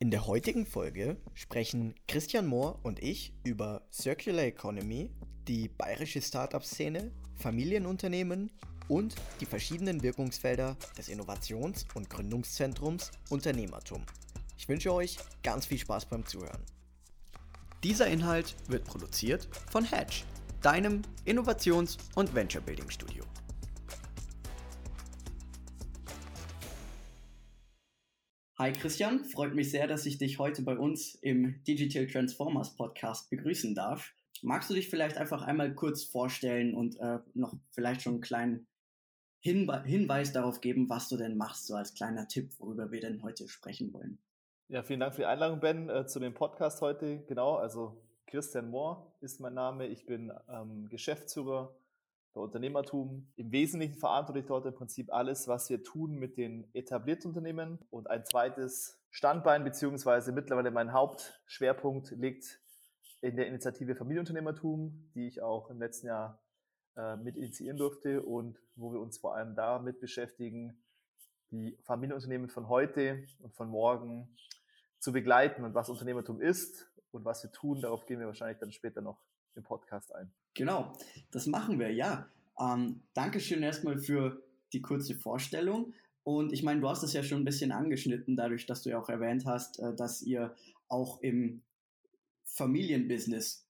In der heutigen Folge sprechen Christian Mohr und ich über Circular Economy, die bayerische Startup-Szene, Familienunternehmen und die verschiedenen Wirkungsfelder des Innovations- und Gründungszentrums Unternehmertum. Ich wünsche euch ganz viel Spaß beim Zuhören. Dieser Inhalt wird produziert von Hedge, deinem Innovations- und Venture-Building-Studio. Hi Christian, freut mich sehr, dass ich dich heute bei uns im Digital Transformers Podcast begrüßen darf. Magst du dich vielleicht einfach einmal kurz vorstellen und äh, noch vielleicht schon einen kleinen Hinwe Hinweis darauf geben, was du denn machst, so als kleiner Tipp, worüber wir denn heute sprechen wollen? Ja, vielen Dank für die Einladung, Ben, äh, zu dem Podcast heute. Genau, also Christian Mohr ist mein Name. Ich bin ähm, Geschäftsführer bei Unternehmertum. Im Wesentlichen verantwortlich dort im Prinzip alles, was wir tun mit den etablierten Unternehmen. Und ein zweites Standbein, beziehungsweise mittlerweile mein Hauptschwerpunkt liegt in der Initiative Familienunternehmertum, die ich auch im letzten Jahr äh, mit initiieren durfte und wo wir uns vor allem damit beschäftigen, die Familienunternehmen von heute und von morgen zu begleiten und was Unternehmertum ist und was wir tun. Darauf gehen wir wahrscheinlich dann später noch im Podcast ein. Genau, das machen wir, ja. Ähm, Dankeschön erstmal für die kurze Vorstellung. Und ich meine, du hast es ja schon ein bisschen angeschnitten, dadurch, dass du ja auch erwähnt hast, äh, dass ihr auch im Familienbusiness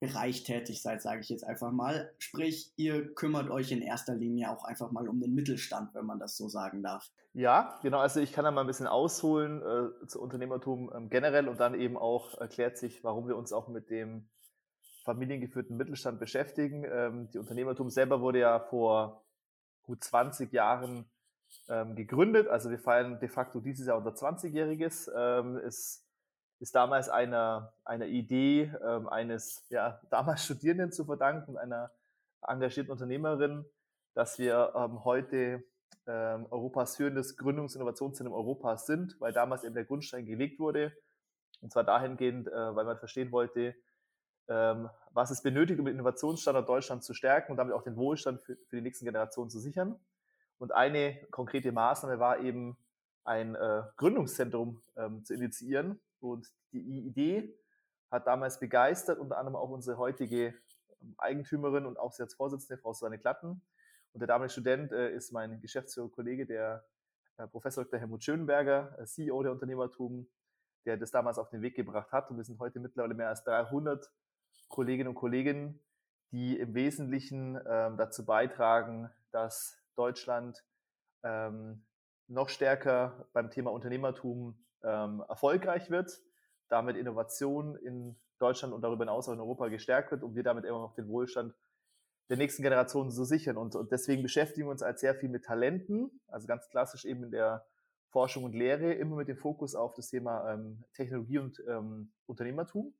Bereich tätig seid, sage ich jetzt einfach mal. Sprich, ihr kümmert euch in erster Linie auch einfach mal um den Mittelstand, wenn man das so sagen darf. Ja, genau. Also ich kann da mal ein bisschen ausholen äh, zu Unternehmertum ähm, generell und dann eben auch erklärt sich, warum wir uns auch mit dem familiengeführten Mittelstand beschäftigen. Ähm, die Unternehmertum selber wurde ja vor gut 20 Jahren ähm, gegründet. Also wir feiern de facto dieses Jahr unser 20-jähriges. Ähm, es ist damals einer, einer Idee ähm, eines ja, damals Studierenden zu verdanken, einer engagierten Unternehmerin, dass wir ähm, heute ähm, Europas führendes Gründungs- und Innovationszentrum Europas sind, weil damals eben der Grundstein gelegt wurde. Und zwar dahingehend, äh, weil man verstehen wollte, was es benötigt, um den Innovationsstandort Deutschland zu stärken und damit auch den Wohlstand für, für die nächsten Generationen zu sichern. Und eine konkrete Maßnahme war eben, ein äh, Gründungszentrum ähm, zu initiieren. Und die Idee hat damals begeistert, unter anderem auch unsere heutige ähm, Eigentümerin und auch sie als Vorsitzende, Frau Susanne Klatten. Und der damalige Student äh, ist mein Geschäftsführer-Kollege, der äh, Professor Dr. Helmut Schönberger, äh, CEO der Unternehmertum, der das damals auf den Weg gebracht hat. Und wir sind heute mittlerweile mehr als 300 Kolleginnen und Kollegen, die im Wesentlichen ähm, dazu beitragen, dass Deutschland ähm, noch stärker beim Thema Unternehmertum ähm, erfolgreich wird, damit Innovation in Deutschland und darüber hinaus auch in Europa gestärkt wird, um wir damit immer noch den Wohlstand der nächsten Generationen zu sichern. Und, und deswegen beschäftigen wir uns als sehr viel mit Talenten, also ganz klassisch eben in der Forschung und Lehre, immer mit dem Fokus auf das Thema ähm, Technologie und ähm, Unternehmertum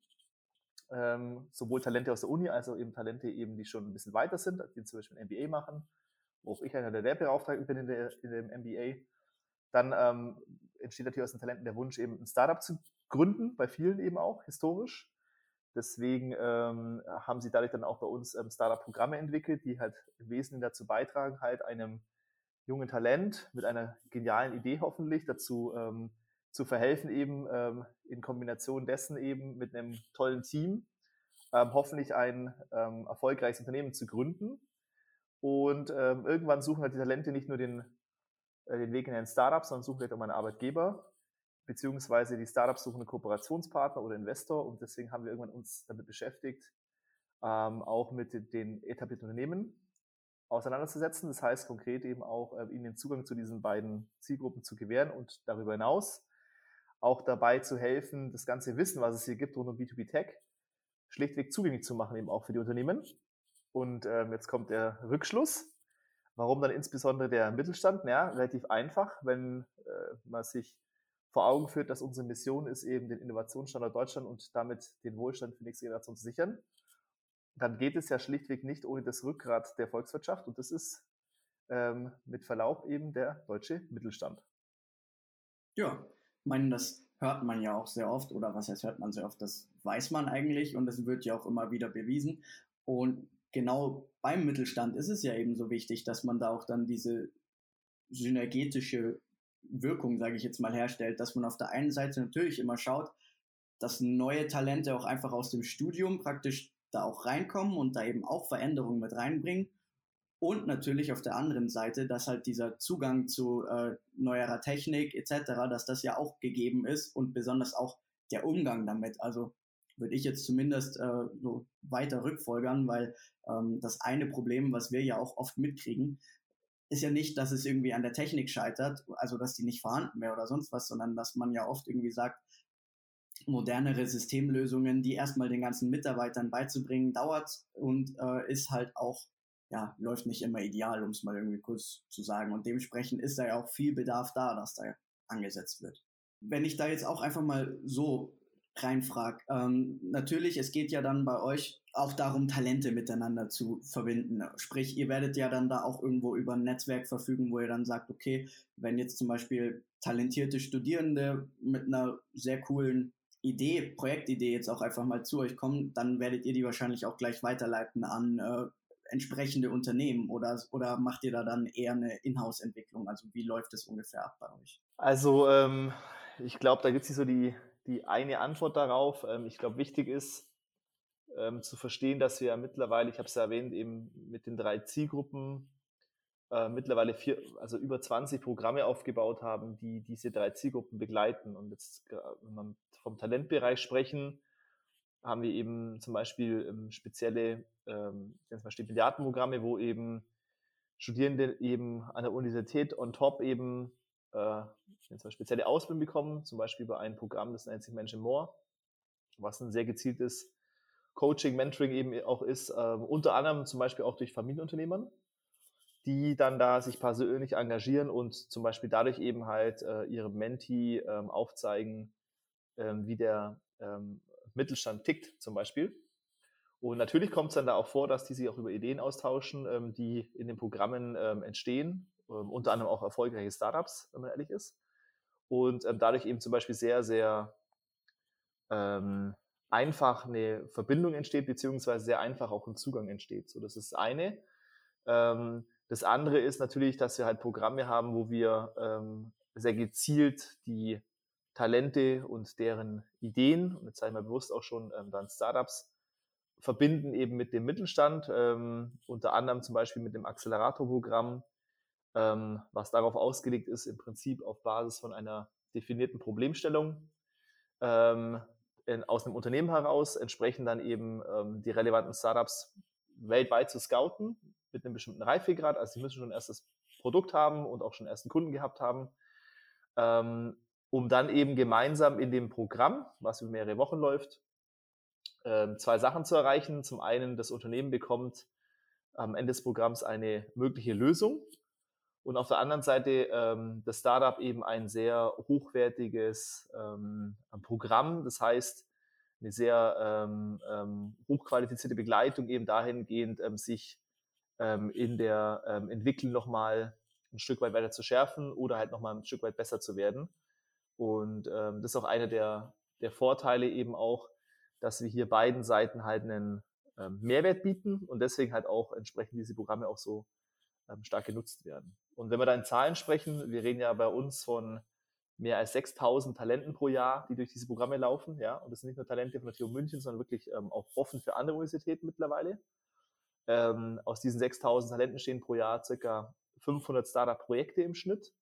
ähm, sowohl Talente aus der Uni als auch eben Talente eben, die schon ein bisschen weiter sind, die zum Beispiel ein MBA machen, wo auch ich einer der Lehrbeauftragten bin in, der, in dem MBA. Dann ähm, entsteht natürlich aus den Talenten der Wunsch, eben ein Startup zu gründen, bei vielen eben auch, historisch. Deswegen ähm, haben sie dadurch dann auch bei uns ähm, Startup-Programme entwickelt, die halt im Wesentlichen dazu beitragen, halt einem jungen Talent mit einer genialen Idee hoffentlich dazu ähm, zu verhelfen, eben ähm, in Kombination dessen eben mit einem tollen Team ähm, hoffentlich ein ähm, erfolgreiches Unternehmen zu gründen. Und ähm, irgendwann suchen halt die Talente nicht nur den, äh, den Weg in ein Startup, sondern suchen vielleicht auch mal einen Arbeitgeber, beziehungsweise die Startups suchen einen Kooperationspartner oder Investor. Und deswegen haben wir irgendwann uns damit beschäftigt, ähm, auch mit den etablierten Unternehmen auseinanderzusetzen. Das heißt konkret eben auch, äh, ihnen den Zugang zu diesen beiden Zielgruppen zu gewähren und darüber hinaus auch dabei zu helfen, das ganze Wissen, was es hier gibt rund um B2B Tech, schlichtweg zugänglich zu machen, eben auch für die Unternehmen. Und ähm, jetzt kommt der Rückschluss. Warum dann insbesondere der Mittelstand? Ja, relativ einfach, wenn äh, man sich vor Augen führt, dass unsere Mission ist, eben den Innovationsstandort Deutschland und damit den Wohlstand für die nächste Generation zu sichern. Dann geht es ja schlichtweg nicht ohne das Rückgrat der Volkswirtschaft und das ist ähm, mit Verlaub eben der deutsche Mittelstand. Ja, meine, das hört man ja auch sehr oft, oder was heißt hört man sehr oft, das weiß man eigentlich und das wird ja auch immer wieder bewiesen. Und genau beim Mittelstand ist es ja eben so wichtig, dass man da auch dann diese synergetische Wirkung, sage ich jetzt mal, herstellt, dass man auf der einen Seite natürlich immer schaut, dass neue Talente auch einfach aus dem Studium praktisch da auch reinkommen und da eben auch Veränderungen mit reinbringen. Und natürlich auf der anderen Seite, dass halt dieser Zugang zu äh, neuerer Technik etc., dass das ja auch gegeben ist und besonders auch der Umgang damit. Also würde ich jetzt zumindest äh, so weiter rückfolgern, weil ähm, das eine Problem, was wir ja auch oft mitkriegen, ist ja nicht, dass es irgendwie an der Technik scheitert, also dass die nicht vorhanden wäre oder sonst was, sondern dass man ja oft irgendwie sagt, modernere Systemlösungen, die erstmal den ganzen Mitarbeitern beizubringen, dauert und äh, ist halt auch, ja, läuft nicht immer ideal, um es mal irgendwie kurz zu sagen. Und dementsprechend ist da ja auch viel Bedarf da, dass da angesetzt wird. Wenn ich da jetzt auch einfach mal so reinfrage, ähm, natürlich, es geht ja dann bei euch auch darum, Talente miteinander zu verbinden. Sprich, ihr werdet ja dann da auch irgendwo über ein Netzwerk verfügen, wo ihr dann sagt, okay, wenn jetzt zum Beispiel talentierte Studierende mit einer sehr coolen Idee, Projektidee jetzt auch einfach mal zu euch kommen, dann werdet ihr die wahrscheinlich auch gleich weiterleiten an äh, entsprechende Unternehmen oder, oder macht ihr da dann eher eine Inhouse-Entwicklung? Also wie läuft es ungefähr ab bei euch? Also ähm, ich glaube, da gibt es nicht so die, die eine Antwort darauf. Ähm, ich glaube, wichtig ist ähm, zu verstehen, dass wir ja mittlerweile, ich habe es ja erwähnt, eben mit den drei Zielgruppen äh, mittlerweile vier, also über 20 Programme aufgebaut haben, die diese drei Zielgruppen begleiten. Und jetzt, wenn wir vom Talentbereich sprechen, haben wir eben zum Beispiel ähm, spezielle ähm, Stipendiatenprogramme, wo eben Studierende eben an der Universität on top eben äh, spezielle Ausbildung bekommen, zum Beispiel über ein Programm, das nennt sich Mention More, was ein sehr gezieltes Coaching, Mentoring eben auch ist, äh, unter anderem zum Beispiel auch durch Familienunternehmern die dann da sich persönlich engagieren und zum Beispiel dadurch eben halt äh, ihre Menti ähm, aufzeigen, ähm, wie der ähm, Mittelstand tickt zum Beispiel. Und natürlich kommt es dann da auch vor, dass die sich auch über Ideen austauschen, ähm, die in den Programmen ähm, entstehen, ähm, unter anderem auch erfolgreiche Startups, wenn man ehrlich ist. Und dadurch eben zum Beispiel sehr, sehr einfach eine Verbindung entsteht, beziehungsweise sehr einfach auch ein Zugang entsteht. So, das ist eine. Ähm, das andere ist natürlich, dass wir halt Programme haben, wo wir ähm, sehr gezielt die Talente und deren Ideen, und jetzt sage ich mal bewusst auch schon ähm, dann Startups, verbinden eben mit dem Mittelstand, ähm, unter anderem zum Beispiel mit dem Accelerator-Programm, ähm, was darauf ausgelegt ist, im Prinzip auf Basis von einer definierten Problemstellung ähm, in, aus einem Unternehmen heraus entsprechend dann eben ähm, die relevanten Startups weltweit zu scouten, mit einem bestimmten Reifegrad. Also sie müssen schon ein erstes Produkt haben und auch schon ersten Kunden gehabt haben, ähm, um dann eben gemeinsam in dem Programm, was über mehrere Wochen läuft, ähm, zwei Sachen zu erreichen. Zum einen, das Unternehmen bekommt am Ende des Programms eine mögliche Lösung und auf der anderen Seite ähm, das Startup eben ein sehr hochwertiges ähm, Programm. Das heißt, eine sehr hochqualifizierte Begleitung eben dahingehend, sich in der Entwicklung nochmal ein Stück weit weiter zu schärfen oder halt nochmal ein Stück weit besser zu werden. Und ähm, das ist auch einer der, der Vorteile eben auch, dass wir hier beiden Seiten halt einen ähm, Mehrwert bieten und deswegen halt auch entsprechend diese Programme auch so ähm, stark genutzt werden. Und wenn wir da in Zahlen sprechen, wir reden ja bei uns von mehr als 6000 Talenten pro Jahr, die durch diese Programme laufen, ja, und das sind nicht nur Talente von der TU München, sondern wirklich ähm, auch offen für andere Universitäten mittlerweile. Ähm, aus diesen 6000 Talenten stehen pro Jahr circa 500 Startup-Projekte im Schnitt.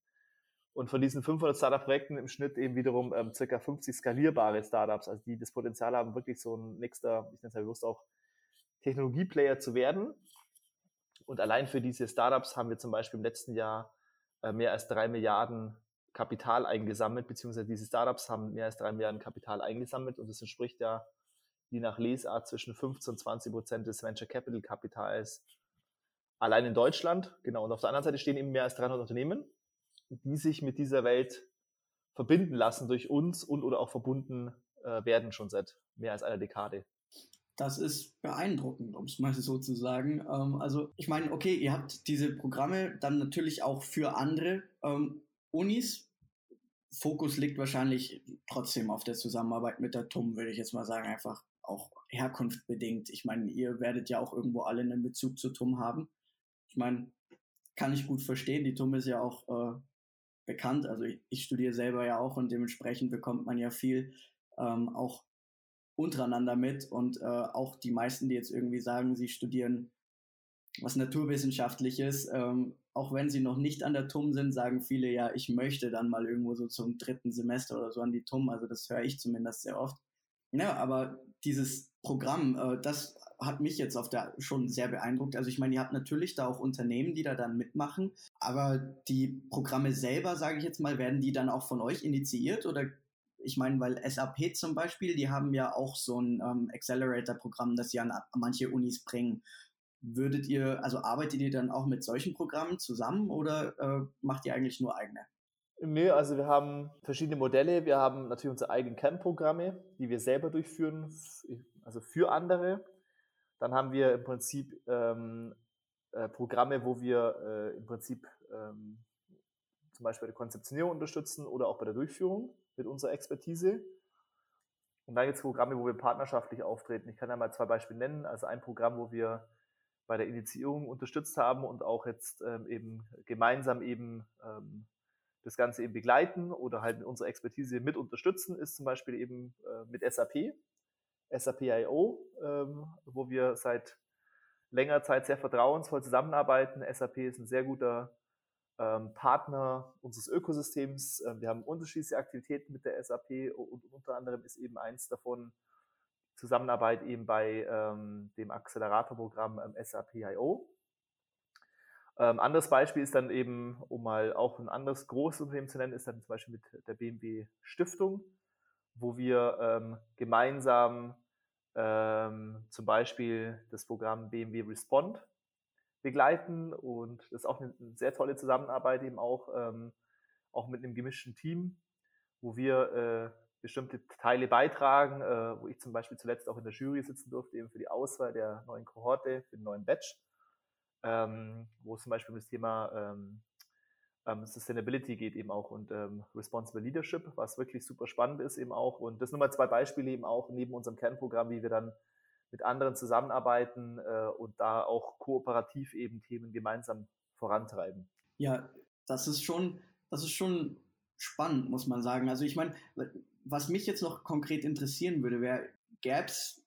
Und von diesen 500 Startup-Projekten im Schnitt eben wiederum ähm, circa 50 skalierbare Startups, also die das Potenzial haben, wirklich so ein nächster, ich nenne es ja bewusst auch, Technologieplayer zu werden. Und allein für diese Startups haben wir zum Beispiel im letzten Jahr äh, mehr als drei Milliarden Kapital eingesammelt, beziehungsweise diese Startups haben mehr als drei Milliarden Kapital eingesammelt und das entspricht ja je nach Lesart zwischen 15 und 20 Prozent des Venture Capital Kapitals allein in Deutschland. Genau. Und auf der anderen Seite stehen eben mehr als 300 Unternehmen, die sich mit dieser Welt verbinden lassen durch uns und oder auch verbunden äh, werden schon seit mehr als einer Dekade. Das ist beeindruckend, um es mal so zu sagen. Ähm, also ich meine, okay, ihr habt diese Programme dann natürlich auch für andere ähm, Unis. Fokus liegt wahrscheinlich trotzdem auf der Zusammenarbeit mit der TUM, würde ich jetzt mal sagen, einfach auch Herkunft bedingt. Ich meine, ihr werdet ja auch irgendwo alle einen Bezug zu TUM haben. Ich meine, kann ich gut verstehen. Die TUM ist ja auch äh, bekannt. Also ich, ich, studiere selber ja auch und dementsprechend bekommt man ja viel ähm, auch untereinander mit und äh, auch die meisten, die jetzt irgendwie sagen, sie studieren was naturwissenschaftliches, ähm, auch wenn sie noch nicht an der TUM sind, sagen viele ja, ich möchte dann mal irgendwo so zum dritten Semester oder so an die TUM. Also das höre ich zumindest sehr oft. Ja, aber dieses Programm, äh, das hat mich jetzt auf der schon sehr beeindruckt. Also ich meine, ihr habt natürlich da auch Unternehmen, die da dann mitmachen, aber die Programme selber, sage ich jetzt mal, werden die dann auch von euch initiiert oder ich meine, weil SAP zum Beispiel, die haben ja auch so ein ähm, Accelerator-Programm, das sie an, an manche Unis bringen. Würdet ihr, also arbeitet ihr dann auch mit solchen Programmen zusammen oder äh, macht ihr eigentlich nur eigene? Nö, also wir haben verschiedene Modelle. Wir haben natürlich unsere eigenen Kernprogramme, die wir selber durchführen, also für andere. Dann haben wir im Prinzip ähm, äh, Programme, wo wir äh, im Prinzip ähm, zum Beispiel bei der Konzeptionierung unterstützen oder auch bei der Durchführung mit unserer Expertise. Und dann gibt es Programme, wo wir partnerschaftlich auftreten. Ich kann ja mal zwei Beispiele nennen. Also ein Programm, wo wir bei der Initiierung unterstützt haben und auch jetzt ähm, eben gemeinsam eben ähm, das Ganze eben begleiten oder halt mit unserer Expertise mit unterstützen, ist zum Beispiel eben äh, mit SAP, SAP IO, ähm, wo wir seit längerer Zeit sehr vertrauensvoll zusammenarbeiten. SAP ist ein sehr guter ähm, Partner unseres Ökosystems. Ähm, wir haben unterschiedliche Aktivitäten mit der SAP und unter anderem ist eben eins davon Zusammenarbeit eben bei ähm, dem Acceleratorprogramm ähm, SAP IO. Ähm, anderes Beispiel ist dann eben, um mal auch ein anderes großes Unternehmen zu nennen, ist dann zum Beispiel mit der BMW Stiftung, wo wir ähm, gemeinsam ähm, zum Beispiel das Programm BMW Respond begleiten und das ist auch eine, sehr tolle Zusammenarbeit eben auch, ähm, auch mit einem gemischten Team, wo wir äh, bestimmte Teile beitragen, äh, wo ich zum Beispiel zuletzt auch in der Jury sitzen durfte, eben für die Auswahl der neuen Kohorte, für den neuen Batch. Ähm, wo es zum Beispiel um das Thema ähm, Sustainability geht eben auch und ähm, Responsible Leadership, was wirklich super spannend ist eben auch. Und das sind nur mal zwei Beispiele eben auch neben unserem Kernprogramm, wie wir dann mit anderen zusammenarbeiten äh, und da auch kooperativ eben Themen gemeinsam vorantreiben. Ja, das ist schon, das ist schon spannend, muss man sagen. Also ich meine, was mich jetzt noch konkret interessieren würde, wäre, gäbe es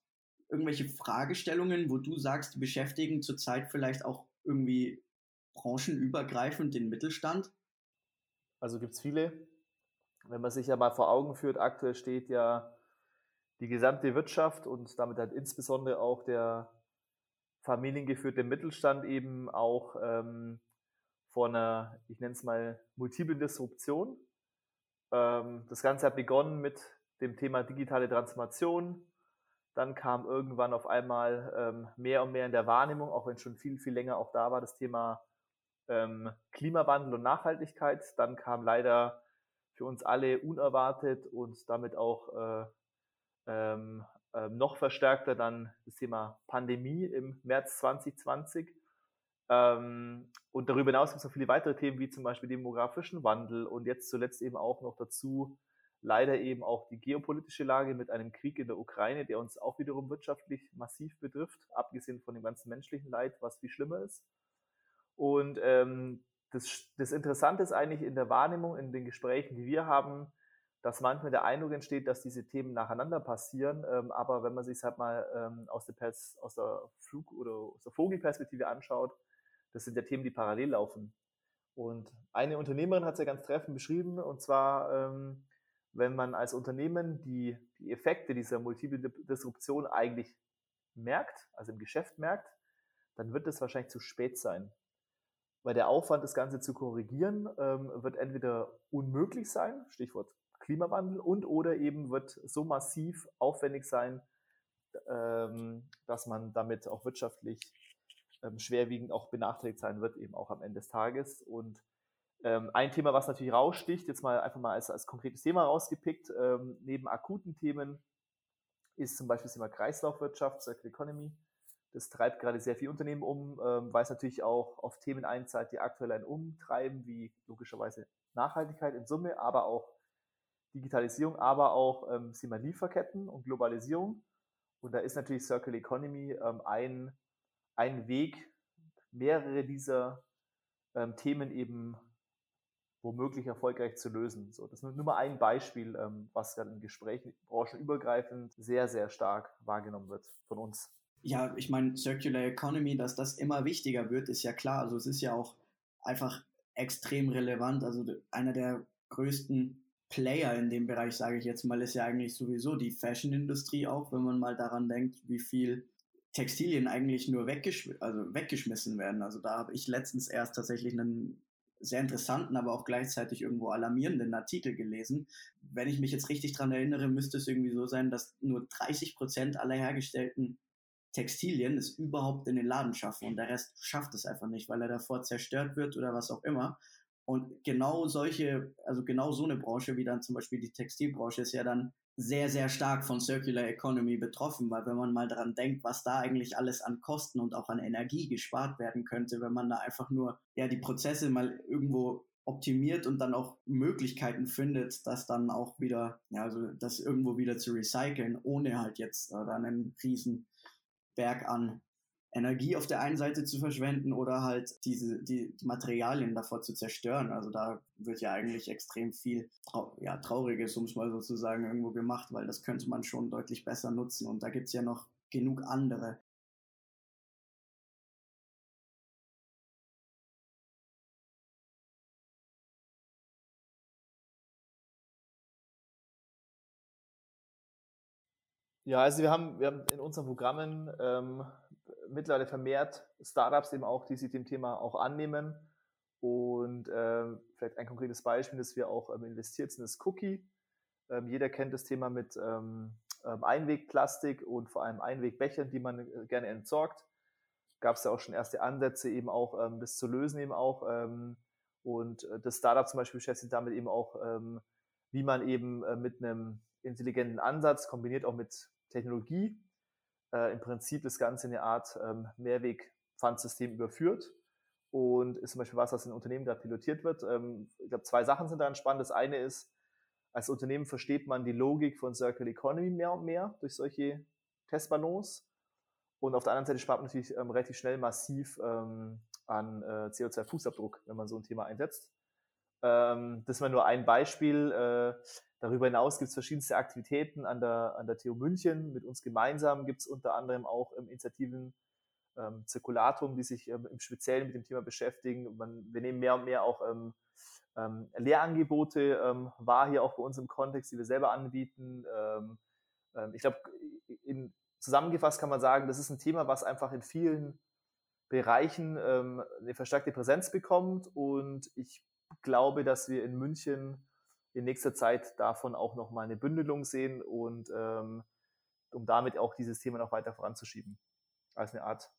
irgendwelche Fragestellungen, wo du sagst, die beschäftigen zurzeit vielleicht auch irgendwie branchenübergreifend den Mittelstand? Also gibt es viele. Wenn man sich ja mal vor Augen führt, aktuell steht ja die gesamte Wirtschaft und damit halt insbesondere auch der familiengeführte Mittelstand eben auch ähm, vor einer, ich nenne es mal, multiplen Disruption. Ähm, das Ganze hat begonnen mit dem Thema digitale Transformation, dann kam irgendwann auf einmal ähm, mehr und mehr in der Wahrnehmung, auch wenn schon viel, viel länger auch da war, das Thema ähm, Klimawandel und Nachhaltigkeit. Dann kam leider für uns alle unerwartet und damit auch äh, ähm, äh, noch verstärkter dann das Thema Pandemie im März 2020. Ähm, und darüber hinaus gibt es noch viele weitere Themen, wie zum Beispiel demografischen Wandel und jetzt zuletzt eben auch noch dazu leider eben auch die geopolitische Lage mit einem Krieg in der Ukraine, der uns auch wiederum wirtschaftlich massiv betrifft, abgesehen von dem ganzen menschlichen Leid, was viel schlimmer ist. Und ähm, das, das Interessante ist eigentlich in der Wahrnehmung, in den Gesprächen, die wir haben, dass manchmal der Eindruck entsteht, dass diese Themen nacheinander passieren. Ähm, aber wenn man sich halt mal ähm, aus, der Pers aus der Flug- oder aus der Vogelperspektive anschaut, das sind ja Themen, die parallel laufen. Und eine Unternehmerin hat es ja ganz treffend beschrieben, und zwar ähm, wenn man als Unternehmen die, die Effekte dieser multiplen Disruption eigentlich merkt, also im Geschäft merkt, dann wird es wahrscheinlich zu spät sein. Weil der Aufwand, das Ganze zu korrigieren, ähm, wird entweder unmöglich sein, Stichwort Klimawandel, und oder eben wird so massiv aufwendig sein, ähm, dass man damit auch wirtschaftlich ähm, schwerwiegend auch benachteiligt sein wird, eben auch am Ende des Tages. Und ein Thema, was natürlich raussticht, jetzt mal einfach mal als, als konkretes Thema rausgepickt, neben akuten Themen, ist zum Beispiel das Thema Kreislaufwirtschaft, Circular Economy. Das treibt gerade sehr viele Unternehmen um, ähm, weil es natürlich auch auf Themen einzahlt, die aktuell einen umtreiben, wie logischerweise Nachhaltigkeit in Summe, aber auch Digitalisierung, aber auch ähm, Thema Lieferketten und Globalisierung. Und da ist natürlich Circular Economy ähm, ein, ein Weg, mehrere dieser ähm, Themen eben womöglich erfolgreich zu lösen. So, das ist nur mal ein Beispiel, ähm, was dann in Gesprächen branchenübergreifend sehr, sehr stark wahrgenommen wird von uns. Ja, ich meine, Circular Economy, dass das immer wichtiger wird, ist ja klar. Also es ist ja auch einfach extrem relevant. Also einer der größten Player in dem Bereich, sage ich jetzt mal, ist ja eigentlich sowieso die Fashion-Industrie auch, wenn man mal daran denkt, wie viel Textilien eigentlich nur weggeschm also weggeschmissen werden. Also da habe ich letztens erst tatsächlich einen sehr interessanten, aber auch gleichzeitig irgendwo alarmierenden Artikel gelesen. Wenn ich mich jetzt richtig dran erinnere, müsste es irgendwie so sein, dass nur 30 Prozent aller hergestellten Textilien es überhaupt in den Laden schaffen und der Rest schafft es einfach nicht, weil er davor zerstört wird oder was auch immer. Und genau solche, also genau so eine Branche wie dann zum Beispiel die Textilbranche ist ja dann sehr, sehr stark von Circular Economy betroffen, weil wenn man mal daran denkt, was da eigentlich alles an Kosten und auch an Energie gespart werden könnte, wenn man da einfach nur ja die Prozesse mal irgendwo optimiert und dann auch Möglichkeiten findet, das dann auch wieder, ja, also das irgendwo wieder zu recyceln, ohne halt jetzt äh, dann einen riesen Berg an Energie auf der einen Seite zu verschwenden oder halt diese die, die Materialien davor zu zerstören. Also da wird ja eigentlich extrem viel trau ja, Trauriges, um es mal sozusagen irgendwo gemacht, weil das könnte man schon deutlich besser nutzen. Und da gibt es ja noch genug andere. Ja, also wir haben, wir haben in unseren Programmen ähm, mittlerweile vermehrt Startups eben auch, die sich dem Thema auch annehmen. Und ähm, vielleicht ein konkretes Beispiel, dass wir auch ähm, investiert sind, ist Cookie. Ähm, jeder kennt das Thema mit ähm, ähm, Einwegplastik und vor allem Einwegbechern, die man äh, gerne entsorgt. Gab es ja auch schon erste Ansätze, eben auch das zu lösen eben auch. und äh, das Startup zum Beispiel beschäftigt damit eben auch, wie man eben äh, mit einem intelligenten Ansatz kombiniert auch mit Technologie äh, im Prinzip das Ganze in eine Art ähm, Mehrwegpfandsystem überführt und ist zum Beispiel was, was in Unternehmen gerade pilotiert wird. Ähm, ich glaube, zwei Sachen sind daran spannend. Das eine ist, als Unternehmen versteht man die Logik von Circular Economy mehr und mehr durch solche Testballons. Und auf der anderen Seite spart man natürlich ähm, relativ schnell massiv ähm, an äh, CO2-Fußabdruck, wenn man so ein Thema einsetzt. Ähm, das war nur ein Beispiel. Äh, Darüber hinaus gibt es verschiedenste Aktivitäten an der, an der TU München. Mit uns gemeinsam gibt es unter anderem auch ähm, Initiativen ähm, Zirkulatum, die sich ähm, im Speziellen mit dem Thema beschäftigen. Man, wir nehmen mehr und mehr auch ähm, ähm, Lehrangebote ähm, wahr, hier auch bei uns im Kontext, die wir selber anbieten. Ähm, ähm, ich glaube, zusammengefasst kann man sagen, das ist ein Thema, was einfach in vielen Bereichen ähm, eine verstärkte Präsenz bekommt. Und ich glaube, dass wir in München in nächster Zeit davon auch nochmal eine Bündelung sehen und ähm, um damit auch dieses Thema noch weiter voranzuschieben. Als eine Art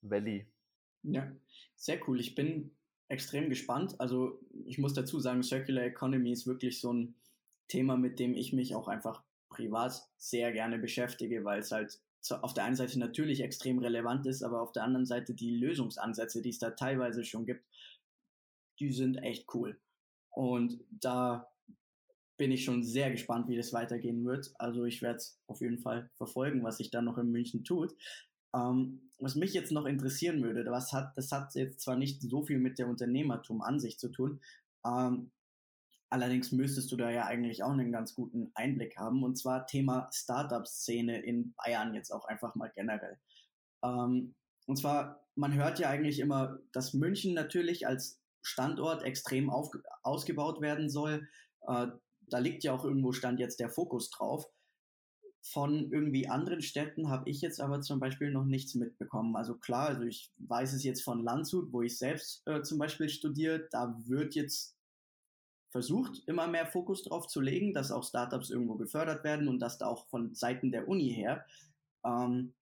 Valley. Ja, sehr cool. Ich bin extrem gespannt. Also ich muss dazu sagen, Circular Economy ist wirklich so ein Thema, mit dem ich mich auch einfach privat sehr gerne beschäftige, weil es halt auf der einen Seite natürlich extrem relevant ist, aber auf der anderen Seite die Lösungsansätze, die es da teilweise schon gibt, die sind echt cool. Und da bin ich schon sehr gespannt, wie das weitergehen wird. Also ich werde es auf jeden Fall verfolgen, was sich da noch in München tut. Ähm, was mich jetzt noch interessieren würde, was hat, das hat jetzt zwar nicht so viel mit der Unternehmertum an sich zu tun, ähm, allerdings müsstest du da ja eigentlich auch einen ganz guten Einblick haben, und zwar Thema Startup-Szene in Bayern jetzt auch einfach mal generell. Ähm, und zwar, man hört ja eigentlich immer, dass München natürlich als Standort extrem auf, ausgebaut werden soll. Äh, da liegt ja auch irgendwo Stand jetzt der Fokus drauf. Von irgendwie anderen Städten habe ich jetzt aber zum Beispiel noch nichts mitbekommen. Also klar, also ich weiß es jetzt von Landshut, wo ich selbst äh, zum Beispiel studiere, da wird jetzt versucht, immer mehr Fokus drauf zu legen, dass auch Startups irgendwo gefördert werden und dass da auch von Seiten der Uni her ähm,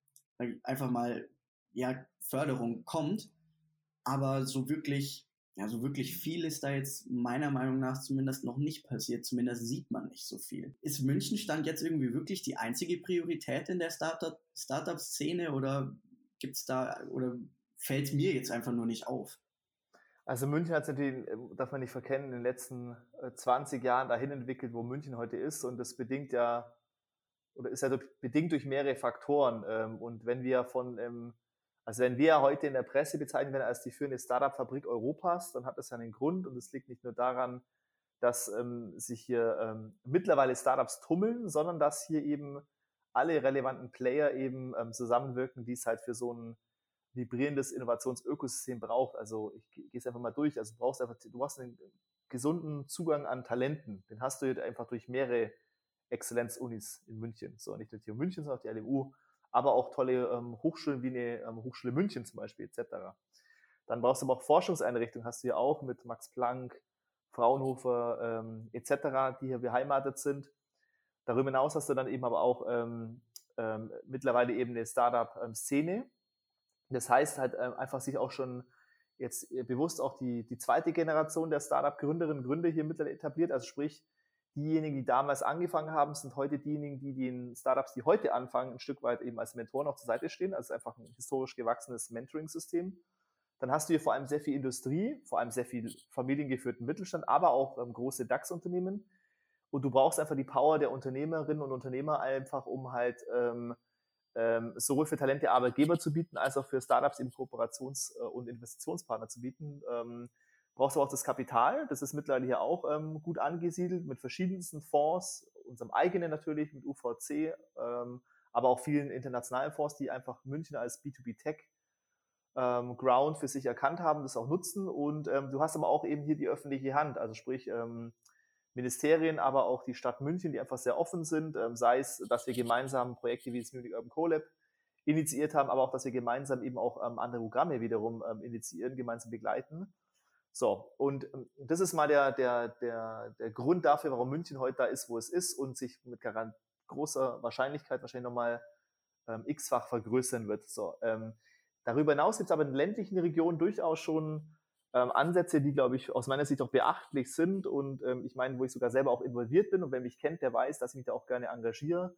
einfach mal ja, Förderung kommt. Aber so wirklich ja, so wirklich viel ist da jetzt meiner Meinung nach zumindest noch nicht passiert. Zumindest sieht man nicht so viel. Ist München stand jetzt irgendwie wirklich die einzige Priorität in der Startup-Szene oder gibt's da, oder fällt mir jetzt einfach nur nicht auf? Also München hat sich natürlich, ähm, darf man nicht verkennen, in den letzten 20 äh, Jahren dahin entwickelt, wo München heute ist. Und das bedingt ja, oder ist ja bedingt durch mehrere Faktoren. Ähm, und wenn wir von ähm, Also wenn wir heute in der Presse bezeichnen werden als die führende Startup-Fabrik Europas, dann hat das einen Grund und es liegt nicht nur daran, dass ähm, sich hier ähm, mittlerweile Startups tummeln, sondern dass hier eben alle relevanten Player eben ähm, zusammenwirken, die es halt für so ein vibrierendes Innovationsökosystem braucht. Also ich gehe es einfach mal durch. Also du brauchst einfach, du brauchst einen gesunden Zugang an Talenten. Den hast du einfach durch mehrere Exzellenzunis in München. So nicht nur die München, sondern auch die LMU, aber auch tolle ähm, Hochschulen wie eine ähm, Hochschule München zum Beispiel etc. Dann brauchst du aber auch Forschungseinrichtungen, hast du hier auch mit Max Planck, Fraunhofer ähm, etc., die hier beheimatet sind. Darüber hinaus hast du dann eben aber auch ähm, ähm, mittlerweile eben eine Startup-Szene. Das heißt halt ähm, einfach sich auch schon jetzt äh, bewusst auch die, die zweite Generation der Startup-Gründerinnen und Gründer hier mittlerweile etabliert. Also sprich, diejenigen, die damals angefangen haben, sind heute diejenigen, die den Startups, die heute anfangen, ein Stück weit eben als Mentoren auch zur Seite stehen. Also einfach ein historisch gewachsenes Mentoring-System. Dann hast du hier vor allem sehr viel Industrie, vor allem sehr viel familiengeführten Mittelstand, aber auch ähm, große DAX-Unternehmen. Und du brauchst einfach die Power der Unternehmerinnen und Unternehmer einfach, um halt ähm, ähm, sowohl für Talente Arbeitgeber zu bieten, als auch für Startups eben Kooperations- äh, und Investitionspartner zu bieten. Ähm, brauchst du auch das Kapital. Das ist mittlerweile hier auch ähm, gut angesiedelt mit verschiedensten Fonds, unserem eigenen natürlich, mit UVC, ähm, aber auch vielen internationalen Fonds, die einfach München als B2B-Tech ähm, Ground für sich erkannt haben, das auch nutzen. Und ähm, du hast aber auch eben hier die öffentliche Hand, also sprich ähm, Ministerien, aber auch die Stadt München, die einfach sehr offen sind, ähm, sei es, dass wir gemeinsam Projekte wie das Munich Urban CoLab initiiert haben, aber auch, dass wir gemeinsam eben auch ähm, andere Programme wiederum ähm, initiieren, gemeinsam begleiten. So, und ähm, das ist mal der, der, der, der Grund dafür, warum München heute da ist, wo es ist und sich mit großer Wahrscheinlichkeit wahrscheinlich nochmal ähm, x-fach vergrößern wird. So, ähm, darüber hinaus gibt es aber in ländlichen Regionen durchaus schon ähm, Ansätze, die, glaube ich, aus meiner Sicht auch beachtlich sind und ähm, ich meine, wo ich sogar selber auch involviert bin und wer mich kennt, der weiß, dass ich mich da auch gerne engagiere.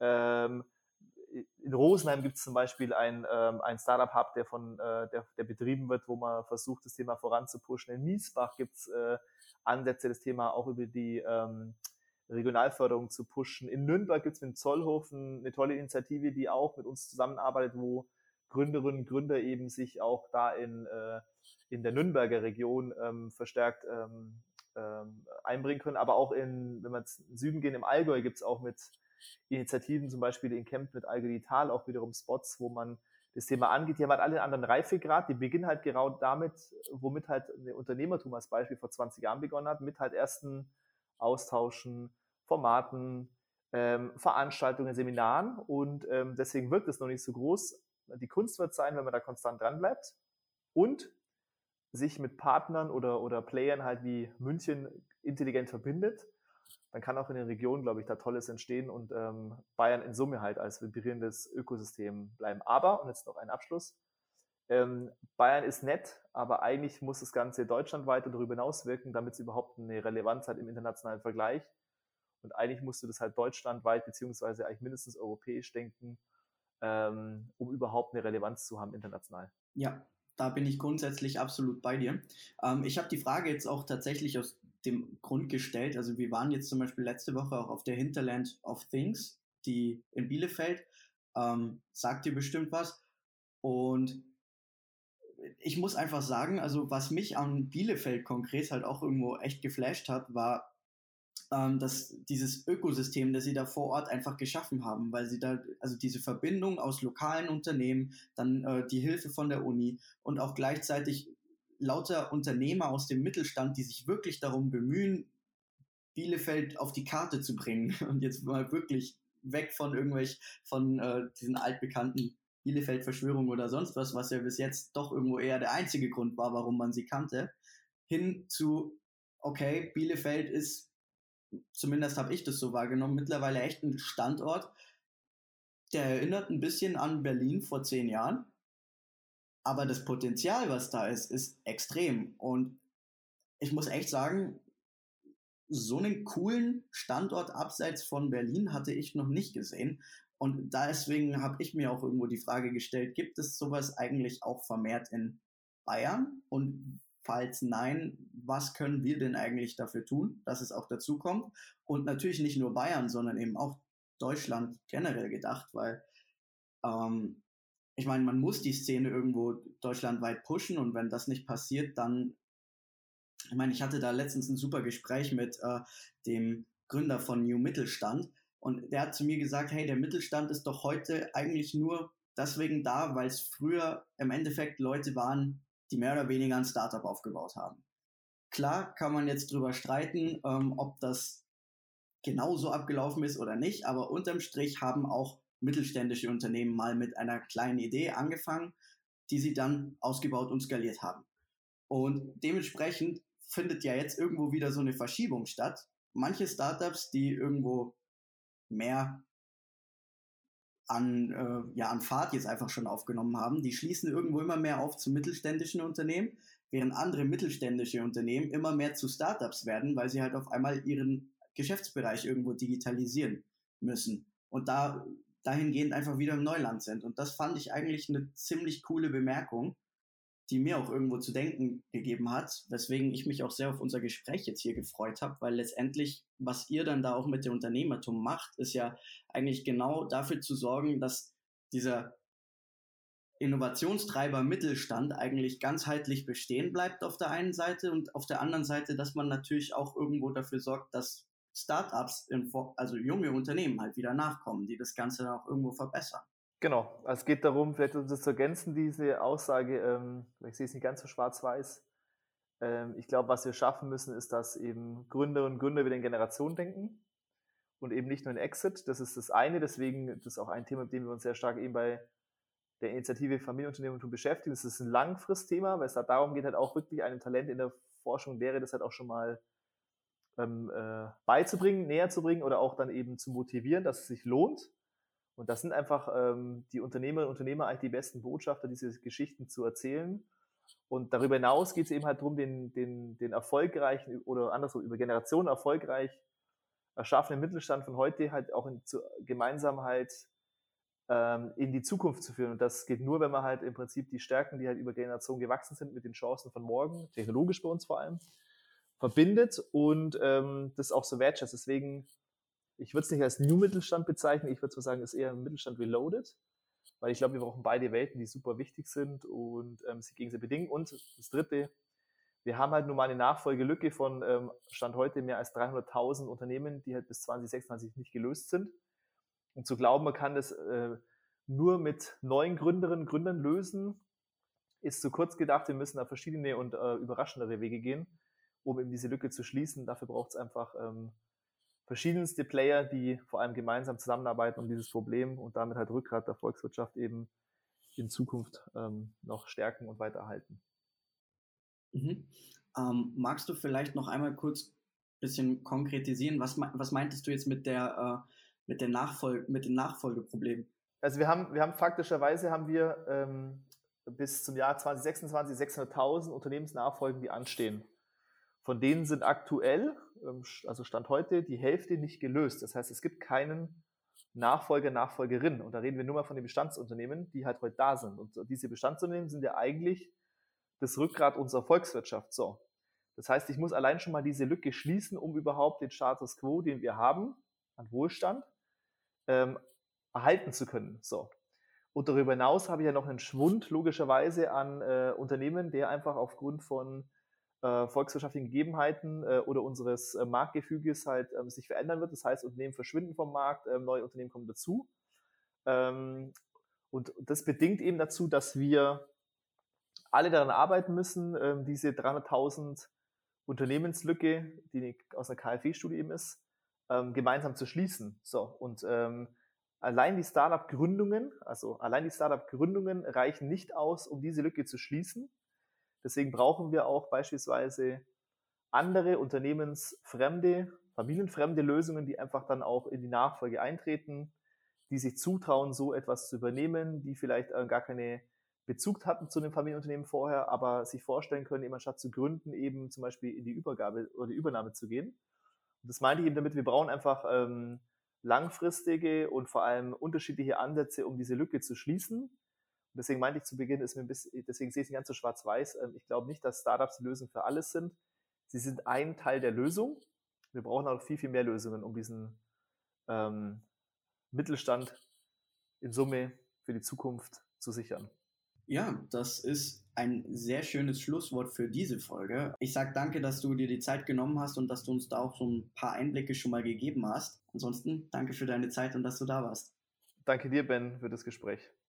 Ähm, in Rosenheim gibt es zum Beispiel ein, ähm, ein Startup-Hub, der, von, äh, der, der betrieben wird, wo man versucht, das Thema voranzupushen. In Miesbach gibt es äh, Ansätze, das Thema auch über die ähm, Regionalförderung zu pushen. In Nürnberg gibt es mit Zollhofen eine tolle Initiative, die auch mit uns zusammenarbeitet, wo Gründerinnen und Gründer eben sich auch da in, äh, in der Nürnberger Region ähm, verstärkt ähm, ähm, einbringen können. Aber auch in, wenn wir in den Süden gehen, im Allgäu gibt es auch mit Initiativen, zum Beispiel in Camp mit Allgäu Digital, auch wiederum Spots, wo man das Thema angeht. Die haben halt alle einen anderen Reifegrad. Die beginnen halt genau damit, womit halt ein Unternehmertum als Beispiel vor 20 Jahren begonnen hat, mit halt ersten Austauschen, Formaten, ähm, Veranstaltungen, Seminaren und ähm, deswegen wirkt es noch nicht so groß. Die Kunst wird sein, wenn man da konstant dran bleibt und sich mit Partnern oder, oder Playern halt wie München intelligent verbindet, dann kann auch in den Regionen, glaube ich, da Tolles entstehen und ähm, Bayern in Summe halt als vibrierendes Ökosystem bleiben. Aber, und jetzt noch ein Abschluss, ähm, Bayern ist nett, aber eigentlich muss das Ganze deutschlandweit und darüber hinaus wirken, damit es überhaupt eine Relevanz hat im internationalen Vergleich. Und eigentlich musst du das halt deutschlandweit beziehungsweise eigentlich mindestens europäisch denken, ähm, um überhaupt eine Relevanz zu haben international. Ja, da bin ich grundsätzlich absolut bei dir. Ähm, ich habe die Frage jetzt auch tatsächlich aus dem Grund gestellt. Also wir waren jetzt zum Beispiel letzte Woche auch auf der Hinterland of Things, die in Bielefeld. Ähm, sagt dir bestimmt was. Und ich muss einfach sagen, also was mich an Bielefeld konkret halt auch irgendwo echt geflasht hat, war ähm, dass dieses Ökosystem, das sie da vor Ort einfach geschaffen haben, weil sie da, also diese Verbindung aus lokalen Unternehmen, dann äh, die Hilfe von der Uni und auch gleichzeitig lauter Unternehmer aus dem Mittelstand, die sich wirklich darum bemühen, Bielefeld auf die Karte zu bringen und jetzt mal wirklich weg von irgendwelch, von äh, diesen altbekannten Bielefeld-Verschwörungen oder sonst was, was ja bis jetzt doch irgendwo eher der einzige Grund war, warum man sie kannte, hin zu, okay, Bielefeld ist zumindest habe ich das so wahrgenommen, mittlerweile echt ein Standort, der erinnert ein bisschen an Berlin vor zehn Jahren. Aber das Potenzial, was da ist, ist extrem. Und ich muss echt sagen, so einen coolen Standort abseits von Berlin hatte ich noch nicht gesehen. Und deswegen habe ich mir auch irgendwo die Frage gestellt, gibt es sowas eigentlich auch vermehrt in Bayern? Und Falls nein, was können wir denn eigentlich dafür tun, dass es auch dazu kommt? Und natürlich nicht nur Bayern, sondern eben auch Deutschland generell gedacht, weil ähm, ich meine, man muss die Szene irgendwo deutschlandweit pushen und wenn das nicht passiert, dann, ich meine, ich hatte da letztens ein super Gespräch mit äh, dem Gründer von New Mittelstand und der hat zu mir gesagt, hey, der Mittelstand ist doch heute eigentlich nur deswegen da, weil es früher im Endeffekt Leute waren, die mehr oder weniger ein Startup aufgebaut haben. Klar kann man jetzt drüber streiten, ähm, ob das genauso abgelaufen ist oder nicht, aber unterm Strich haben auch mittelständische Unternehmen mal mit einer kleinen Idee angefangen, die sie dann ausgebaut und skaliert haben. Und dementsprechend findet ja jetzt irgendwo wieder so eine Verschiebung statt. Manche Startups, die irgendwo mehr an, äh, ja, an Fahrt jetzt einfach schon aufgenommen haben, die schließen irgendwo immer mehr auf zu mittelständischen Unternehmen, während andere mittelständische Unternehmen immer mehr zu Startups werden, weil sie halt auf einmal ihren Geschäftsbereich irgendwo digitalisieren müssen und da dahingehend einfach wieder im Neuland sind. Und das fand ich eigentlich eine ziemlich coole Bemerkung, die mir auch irgendwo zu denken gegeben hat, weswegen ich mich auch sehr auf unser Gespräch jetzt hier gefreut habe, weil letztendlich, was ihr dann da auch mit dem Unternehmertum macht, ist ja eigentlich genau dafür zu sorgen, dass dieser Innovationstreiber Mittelstand eigentlich ganzheitlich bestehen bleibt auf der einen Seite und auf der anderen Seite, dass man natürlich auch irgendwo dafür sorgt, dass Startups, also junge Unternehmen halt wieder nachkommen, die das Ganze dann auch irgendwo verbessern. Genau, also es geht darum, vielleicht um das zu ergänzen, diese Aussage, ähm, ich sehe es nicht ganz so schwarz-weiß. Ähm, ich glaube, was wir schaffen müssen, ist, dass eben Gründerinnen und Gründer wieder in Generationen denken und eben nicht nur in Exit. Das ist das eine, deswegen das ist auch ein Thema, mit dem wir uns sehr stark eben bei der Initiative Familienunternehmertum beschäftigen. Das ist ein Langfristthema, weil es halt darum geht, halt auch wirklich einem Talent in der Forschung wäre das halt auch schon mal ähm, äh, beizubringen, näher zu bringen oder auch dann eben zu motivieren, dass es sich lohnt. Und das sind einfach ähm, die Unternehmerinnen und Unternehmer eigentlich die besten Botschafter, diese Geschichten zu erzählen. Und darüber hinaus geht es eben halt darum, den, den, den erfolgreichen oder andersrum über Generationen erfolgreich erschaffenen Mittelstand von heute halt auch in, zu, gemeinsam halt ähm, in die Zukunft zu führen. Und das geht nur, wenn man halt im Prinzip die Stärken, die halt über Generationen gewachsen sind, mit den Chancen von morgen, technologisch bei uns vor allem, verbindet und ähm, das auch so wertschätzt. Deswegen ich würde es nicht als New Mittelstand bezeichnen, ich würde zwar sagen, es ist eher Mittelstand Reloaded, weil ich glaube, wir brauchen beide Welten, die super wichtig sind und ähm, sich gegenseitig bedingen. Und das Dritte, wir haben halt nun mal eine Nachfolgelücke von ähm, Stand heute mehr als 300.000 Unternehmen, die halt bis 2026 nicht gelöst sind. Und zu glauben, man kann das äh, nur mit neuen Gründerinnen und Gründern lösen, ist zu kurz gedacht. Wir müssen da verschiedene und äh, überraschendere Wege gehen, um eben diese Lücke zu schließen. Dafür braucht es einfach ähm, verschiedenste Player, die vor allem gemeinsam zusammenarbeiten, um dieses Problem und damit halt Rückgrat der Volkswirtschaft eben in Zukunft ähm, noch stärken und weiterhalten. Mhm. Ähm, magst du vielleicht noch einmal kurz ein bisschen konkretisieren? Was, was meintest du jetzt mit der äh, mit der Nachfolge, mit den Nachfolgeproblemen? Also wir haben, wir haben faktischerweise haben wir ähm, bis zum Jahr 2026 600.000 Unternehmensnachfolgen, die anstehen. Von denen sind aktuell ähm, also Stand heute, die Hälfte nicht gelöst. Das heißt, es gibt keinen Nachfolger, Nachfolgerin. Und da reden wir nur mal von den Bestandsunternehmen, die halt heute da sind. Und diese Bestandsunternehmen sind ja eigentlich das Rückgrat unserer Volkswirtschaft. So. Das heißt, ich muss allein schon mal diese Lücke schließen, um überhaupt den Status quo, den wir haben, an Wohlstand, ähm, erhalten zu können. So. Und darüber hinaus habe ich ja noch einen Schwund logischerweise an äh, Unternehmen, der einfach aufgrund von äh, volkswirtschaftlichen Gegebenheiten äh, oder unseres äh, Marktgefüges halt ähm, sich verändern wird. Das heißt, Unternehmen verschwinden vom Markt, ähm, neue Unternehmen kommen dazu. Ähm, und das bedingt eben dazu, dass wir alle daran arbeiten müssen, ähm, diese 300.000 Unternehmenslücke, die aus einer KfW-Studie eben ist, ähm, gemeinsam zu schließen. So, und ähm, allein die Startup-Gründungen, also allein die Startup-Gründungen reichen nicht aus, um diese Lücke zu schließen. Deswegen brauchen wir auch beispielsweise andere unternehmensfremde, familienfremde Lösungen, die einfach dann auch in die Nachfolge eintreten, die sich zutrauen, so etwas zu übernehmen, die vielleicht äh, gar keine Bezug hatten zu dem Familienunternehmen vorher, aber sich vorstellen können, eben anstatt zu gründen, eben zum Beispiel in die Übergabe oder die Übernahme zu gehen. Und das meinte ich eben damit, wir brauchen einfach ähm, langfristige und vor allem unterschiedliche Ansätze, um diese Lücke zu schließen deswegen meinte ich zu Beginn, ist mir ein bisschen, deswegen sehe ich es nicht ganz so schwarz-weiß. Ähm, ich glaube nicht, dass Startups die Lösung für alles sind. Sie sind ein Teil der Lösung. Wir brauchen auch viel, viel mehr Lösungen, um diesen ähm, Mittelstand in Summe für die Zukunft zu sichern. Ja, das ist ein sehr schönes Schlusswort für diese Folge. Ich sage danke, dass du dir die Zeit genommen hast und dass du uns da auch so ein paar Einblicke schon mal gegeben hast. Ansonsten danke für deine Zeit und dass du da warst. Danke dir, Ben, für das Gespräch.